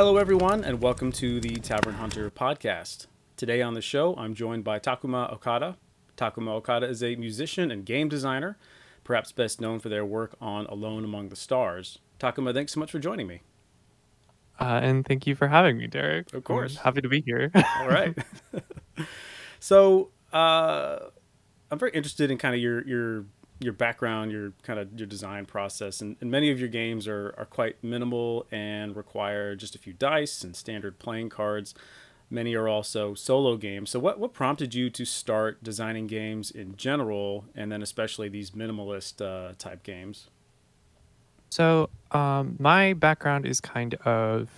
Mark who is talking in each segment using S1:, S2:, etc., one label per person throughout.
S1: Hello, everyone, and welcome to the Tavern Hunter podcast. Today on the show, I'm joined by Takuma Okada. Takuma Okada is a musician and game designer, perhaps best known for their work on Alone Among the Stars. Takuma, thanks so much for joining me.
S2: Uh, and thank you for having me, Derek.
S1: Of course.
S2: I'm happy to be here.
S1: All right. so, uh, I'm very interested in kind of your your your background, your kind of your design process, and, and many of your games are are quite minimal and require just a few dice and standard playing cards. Many are also solo games. So, what what prompted you to start designing games in general, and then especially these minimalist uh, type games?
S2: So, um, my background is kind of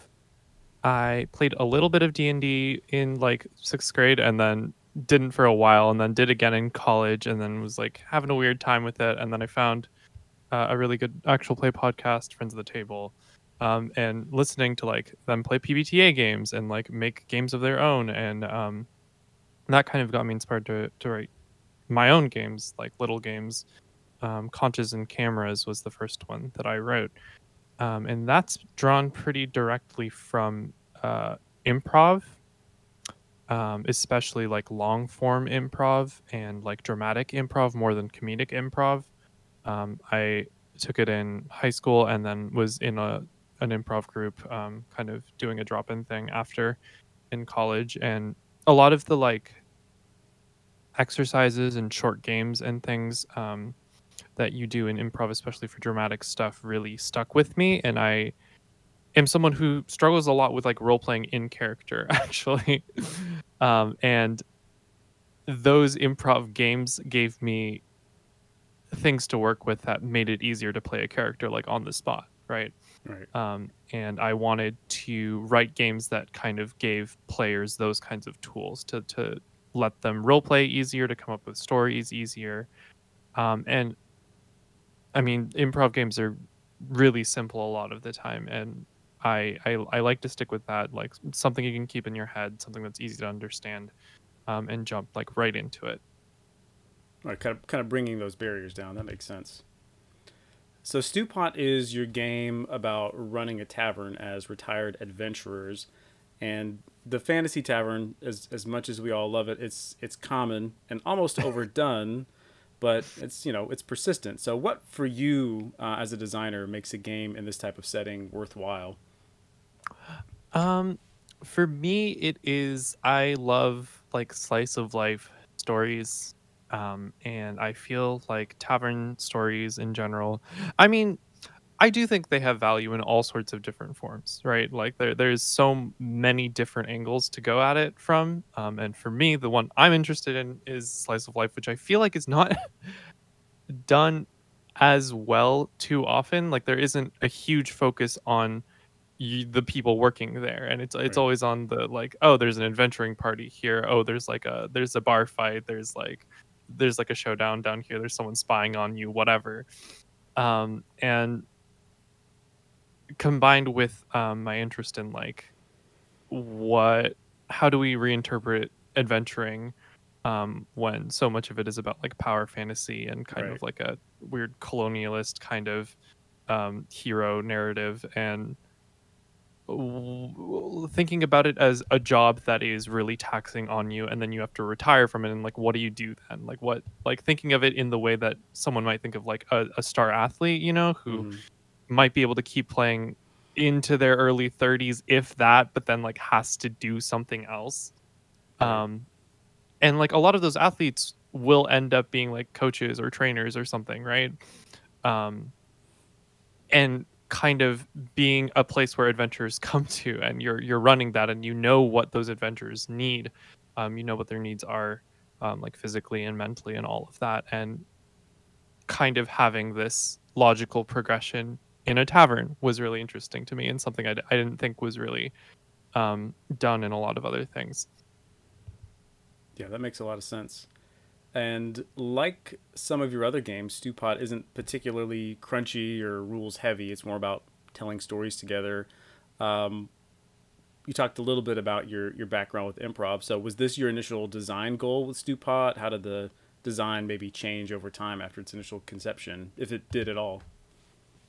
S2: I played a little bit of D&D in like 6th grade and then didn't for a while and then did again in college and then was like having a weird time with it. And then I found uh, a really good actual play podcast Friends of the Table um, and listening to like them play PBTA games and like make games of their own. And um, that kind of got me inspired to to write my own games like little games. Um, Conches and Cameras was the first one that I wrote. Um, and that's drawn pretty directly from uh, improv, um, especially like long form improv and like dramatic improv more than comedic improv. Um, I took it in high school and then was in a an improv group, um, kind of doing a drop in thing after in college. And a lot of the like exercises and short games and things um, that you do in improv, especially for dramatic stuff, really stuck with me. And I am someone who struggles a lot with like role playing in character, actually. Um, and those improv games gave me things to work with that made it easier to play a character like on the spot, right?
S1: Right.
S2: Um, and I wanted to write games that kind of gave players those kinds of tools to to let them role play easier, to come up with stories easier. Um, and I mean, improv games are really simple a lot of the time, and I, I I like to stick with that, like something you can keep in your head, something that's easy to understand, um, and jump like right into it.
S1: Right, kind of kind of bringing those barriers down. That makes sense. So Stewpot is your game about running a tavern as retired adventurers, and the fantasy tavern, as as much as we all love it, it's it's common and almost overdone, but it's you know it's persistent. So what for you uh, as a designer makes a game in this type of setting worthwhile?
S2: Um, for me, it is I love like slice of life stories, um, and I feel like tavern stories in general. I mean, I do think they have value in all sorts of different forms, right? Like there, there's so many different angles to go at it from. Um, and for me, the one I'm interested in is slice of life, which I feel like is not done as well too often. Like there isn't a huge focus on y- the people working there, and it's it's
S1: Right.
S2: always on the like, oh, there's an adventuring party here. Oh, there's like a there's a bar fight. There's like there's like a showdown down here. There's someone spying on you. Whatever. Um, and combined with um, my interest in like what how do we reinterpret adventuring um, when so much of it is about like power fantasy and kind
S1: Right.
S2: of like a weird colonialist kind of um, hero narrative and thinking about it as a job that is really taxing on you and then you have to retire from it and like what do you do then? Like what like thinking of it in the way that someone might think of like a, a star athlete you know who
S1: Mhm.
S2: might be able to keep playing into their early 30s if that but then like has to do something else. Um and like a lot of those athletes will end up being like coaches or trainers or something right? Um and kind of being a place where adventurers come to and you're you're running that and you know what those adventurers need um you know what their needs are um like physically and mentally and all of that and kind of having this logical progression in a tavern was really interesting to me and something I didn't think was really um, done in a lot of other things.
S1: Yeah, that makes a lot of sense. And like some of your other games, Stewpot isn't particularly crunchy or rules heavy. It's more about telling stories together. Um, you talked a little bit about your your background with improv. So was this your initial design goal with Stewpot? How did the design maybe change over time after its initial conception, if it did at all?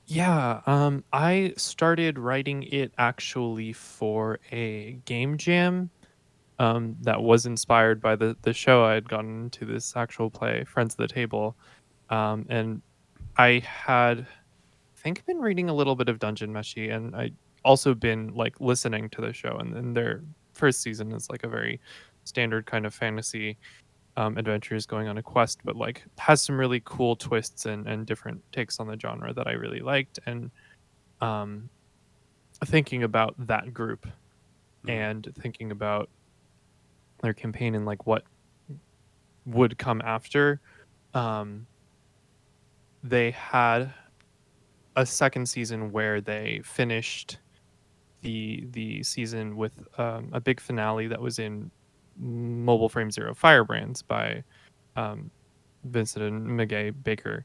S2: Yeah, um, I started writing it actually for a game jam um, that was inspired by the the show. I had gotten into this actual play, Friends of the Table, um, and I had, I think, been reading a little bit of Dungeon Meshi, and I also been like listening to the show. And then their first season is like a very standard kind of fantasy um, adventures going on a quest, but like has some really cool twists and, and different takes on the genre that I really liked. And um, thinking about that group
S1: Mhm.
S2: and thinking about their campaign and like what would come after, um, they had a second season where they finished the the season with um, a big finale that was in Mobile Frame Zero Firebrands by um, Vincent and Meguey Baker,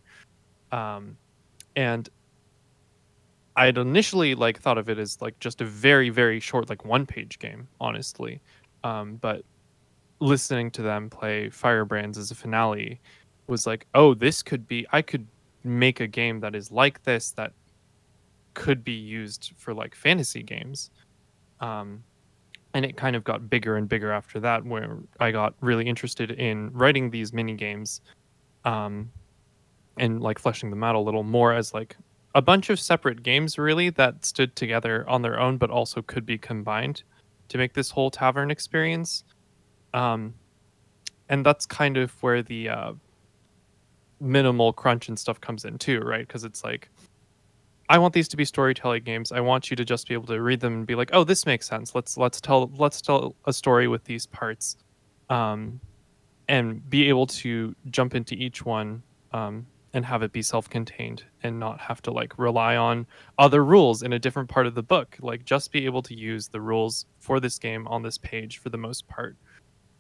S2: um, and I had initially like thought of it as like just a very very short like one page game, honestly, um, but listening to them play Firebrands as a finale was like, oh, this could be I could make a game that is like this that could be used for like fantasy games. Um, and it kind of got bigger and bigger after that, where I got really interested in writing these mini games, um, and like fleshing them out a little more as like a bunch of separate games, really that stood together on their own, but also could be combined to make this whole tavern experience. Um, and that's kind of where the uh, minimal crunch and stuff comes in too, right? Because it's like I want these to be storytelling games. I want you to just be able to read them and be like, "Oh, this makes sense. Let's let's tell let's tell a story with these parts," um, and be able to jump into each one um, and have it be self-contained and not have to like rely on other rules in a different part of the book. Like just be able to use the rules for this game on this page for the most part.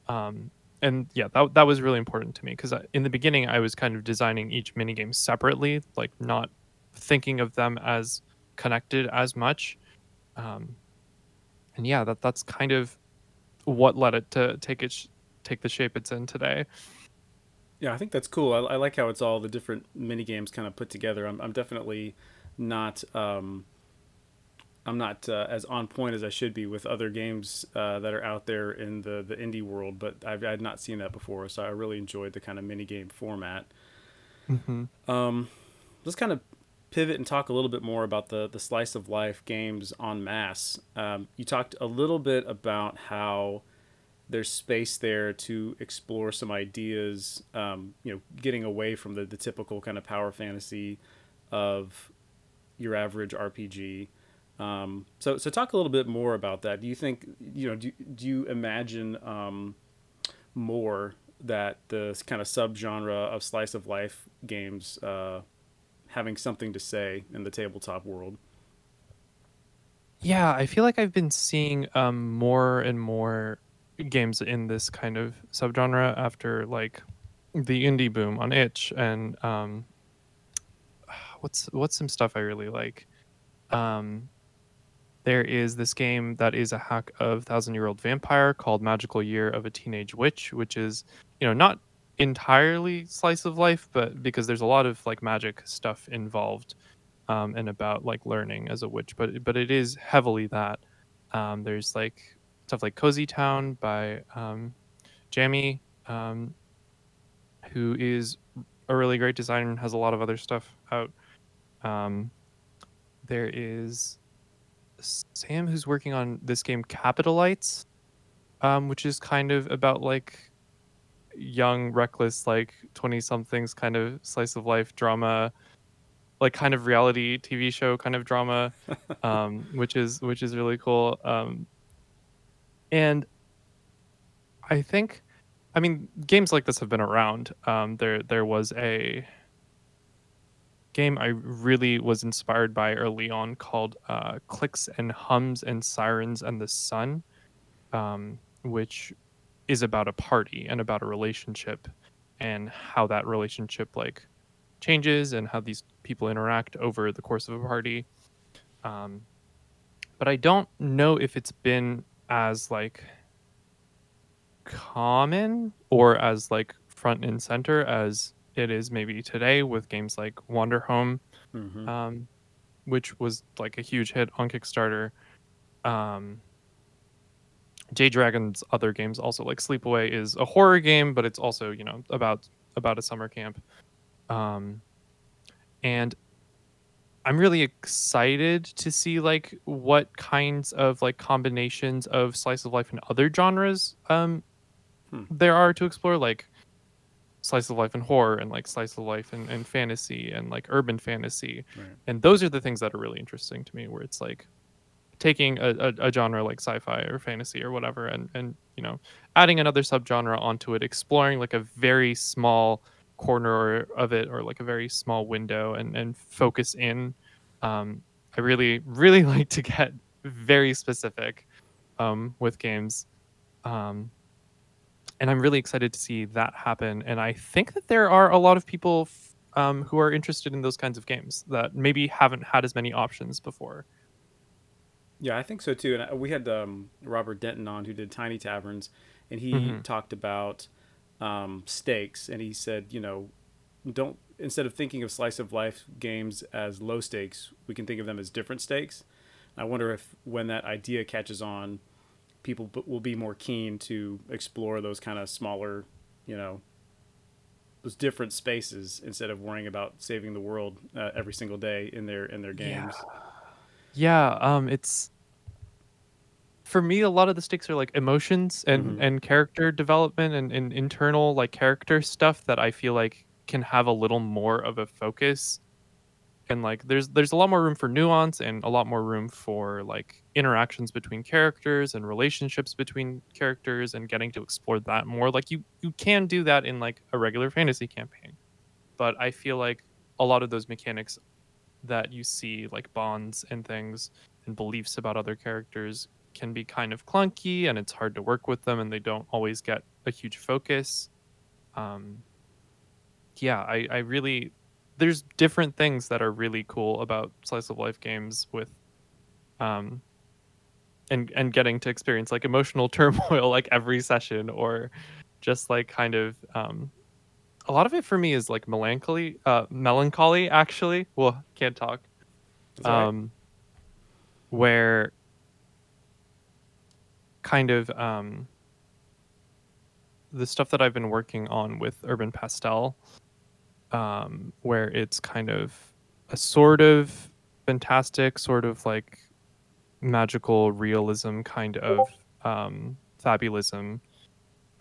S2: Um, and yeah, that that was really important to me because in the beginning I was kind of designing each minigame separately, like not thinking of them as connected as much. Um, and yeah, that that's kind of what led it to take it take the shape it's in today.
S1: Yeah, I think that's cool. I, I like how it's all the different mini games kind of put together. I'm, I'm definitely not um, I'm not uh, as on point as I should be with other games uh, that are out there in the the indie world, but I've I'd not seen that before, so I really enjoyed the kind of mini game format.
S2: hmm
S1: Um, let's kind of pivot and talk a little bit more about the the slice of life games en masse. Um, you talked a little bit about how there's space there to explore some ideas. Um, you know, getting away from the the typical kind of power fantasy of your average RPG. Um, so so talk a little bit more about that. Do you think you know do do you imagine um, more that the kind of subgenre of slice of life games uh, having something to say in the tabletop world.
S2: Yeah, I feel like I've been seeing um, more and more games in this kind of subgenre after like the indie boom on itch and um, what's what's some stuff I really like. Um, there is this game that is a hack of Thousand Year Old Vampire called Magical Year of a Teenage Witch, which is you know not entirely slice of life, but because there's a lot of like magic stuff involved um, and about like learning as a witch, but but it is heavily that. Um, there's like stuff like Cozy Town by um, Jamie, um, who is a really great designer and has a lot of other stuff out. Um, there is Sam who's working on this game Capitalites, um, which is kind of about like young, reckless, like twenty somethings kind of slice of life drama, like kind of reality TV show kind of drama, um, which is which is really cool. Um, and I think, I mean, games like this have been around. Um, there there was a game I really was inspired by early on called uh, Clicks and Hums and Sirens and the Sun, um, which is about a party and about a relationship and how that relationship like changes and how these people interact over the course of a party. Um, but I don't know if it's been as like common or as like front and center as it is maybe today with games like Wander Home
S1: Mm-hmm.
S2: um, which was like a huge hit on Kickstarter. Um, Jay Dragon's other games also like Sleepaway is a horror game, but it's also you know about about a summer camp. Um, and I'm really excited to see like what kinds of like combinations of slice of life and other genres um
S1: Hmm.
S2: there are to explore like slice of life and horror and like slice of life and, and fantasy and like urban fantasy.
S1: Right.
S2: and those are the things that are really interesting to me where it's like taking a, a, a genre like sci-fi or fantasy or whatever and and you know adding another subgenre onto it exploring like a very small corner of it or like a very small window and and focus in. Um i really really like to get very specific um with games. Um and i'm really excited to see that happen and i think that there are a lot of people f- um, who are interested in those kinds of games that maybe haven't had as many options before
S1: Yeah, I think so too. And we had um, Robert Denton on who did Tiny Taverns, and he
S2: Mhm.
S1: talked about um, stakes. And he said, you know, don't instead of thinking of slice of life games as low stakes, we can think of them as different stakes. I wonder if when that idea catches on, people b- will be more keen to explore those kind of smaller, you know, those different spaces instead of worrying about saving the world uh, every single day in their in their games.
S2: Yeah, um, it's for me a lot of the stakes are like emotions and
S1: Mhm.
S2: and character development and, and internal like character stuff that I feel like can have a little more of a focus. And like there's there's a lot more room for nuance and a lot more room for like interactions between characters and relationships between characters and getting to explore that more. Like you you can do that in like a regular fantasy campaign. But I feel like a lot of those mechanics that you see like bonds and things and beliefs about other characters can be kind of clunky and it's hard to work with them and they don't always get a huge focus um yeah i i really there's different things that are really cool about slice of life games with um and and getting to experience like emotional turmoil like every session or just like kind of um a lot of it for me is like melancholy uh melancholy actually well can't talk
S1: that right?
S2: um where kind of um the stuff that I've been working on with Urban Pastel um where it's kind of a sort of fantastic sort of like magical realism kind of um fabulism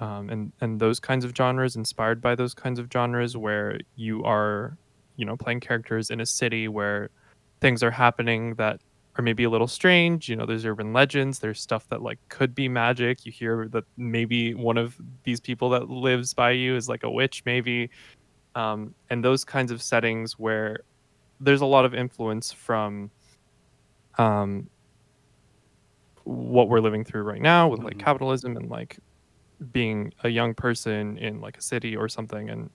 S2: um, and and those kinds of genres inspired by those kinds of genres where you are you know playing characters in a city where things are happening that are maybe a little strange you know there's urban legends there's stuff that like could be magic. You hear that maybe one of these people that lives by you is like a witch maybe um, and those kinds of settings where there's a lot of influence from um, what we're living through right now with like
S1: Mhm.
S2: capitalism and like being a young person in like a city or something and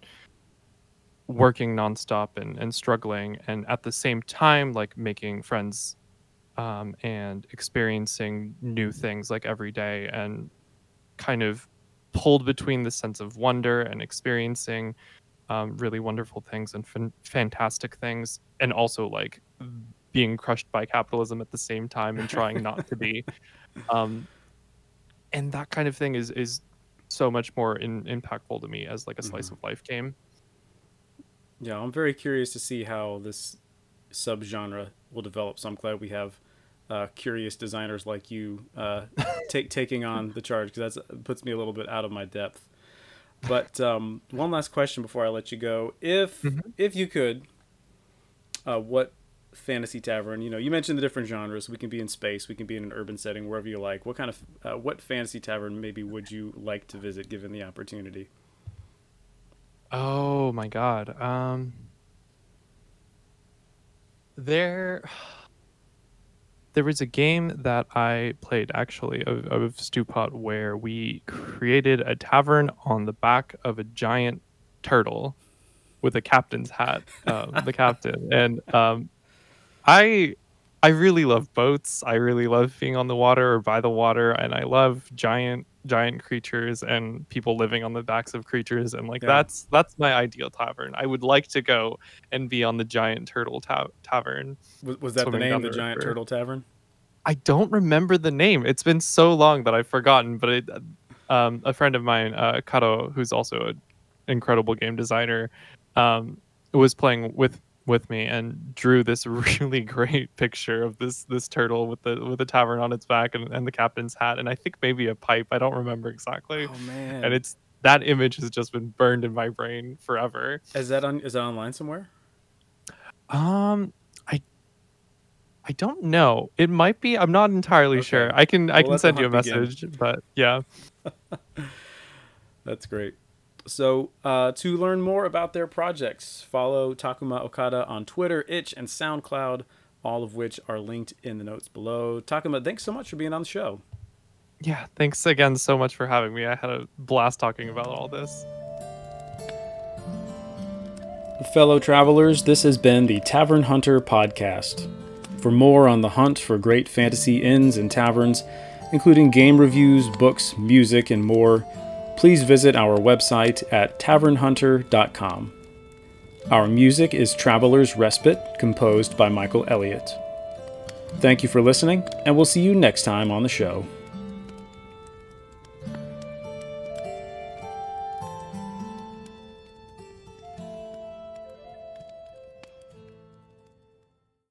S2: working nonstop and, and struggling and at the same time like making friends um, and experiencing new things like every day and kind of pulled between the sense of wonder and experiencing um, really wonderful things and fan- fantastic things and also like being crushed by capitalism at the same time and trying not to be um, and that kind of thing is is so much more in, impactful to me as like a slice
S1: Mhm.
S2: of life game
S1: Yeah, I'm very curious to see how this subgenre will develop. So I'm glad we have uh, curious designers like you uh, take taking on the charge because that puts me a little bit out of my depth. But um, one last question before I let you go: If
S2: Mhm.
S1: if you could, uh, what fantasy tavern? You know, you mentioned the different genres. We can be in space, we can be in an urban setting, wherever you like. What kind of uh, what fantasy tavern maybe would you like to visit, given the opportunity?
S2: oh my god um there there was a game that i played actually of, of stewpot where we created a tavern on the back of a giant turtle with a captain's hat um, the captain. And um i i really love boats. I really love being on the water or by the water and i love giant giant creatures and people living on the backs of creatures and like
S1: Yeah.
S2: that's that's my ideal tavern. I would like to go and be on the giant turtle ta- tavern.
S1: Was, was that the name, the
S2: the
S1: Giant. Turtle Tavern?
S2: I don't remember the name. It's been so long that I've forgotten. But it, um, a friend of mine, uh, Karo, who's also an incredible game designer, um, was playing with with me and drew this really great picture of this this turtle with the with the tavern on its back and, and the captain's hat and I think maybe a pipe. I don't remember exactly.
S1: Oh man!
S2: And it's that image has just been burned in my brain forever.
S1: is that on? Is that online somewhere?
S2: Um, I I don't know. It might be. I'm not entirely
S1: Okay.
S2: sure. I can I can send you a message, but yeah.
S1: That's great. So, uh, to learn more about their projects, follow Takuma Okada on Twitter, Itch, and SoundCloud, all of which are linked in the notes below. Takuma, thanks so much for being on the show.
S2: Yeah, thanks again so much for having me. I had a blast talking about all this.
S1: Fellow travelers, this has been the Tavern Hunter podcast. For more on the hunt for great fantasy inns and taverns, including game reviews, books, music, and more, please visit our website at tavernhunter.com. Our music is Traveler's Respite, composed by Michael Elliott. Thank you for listening, and we'll see you next time on the show.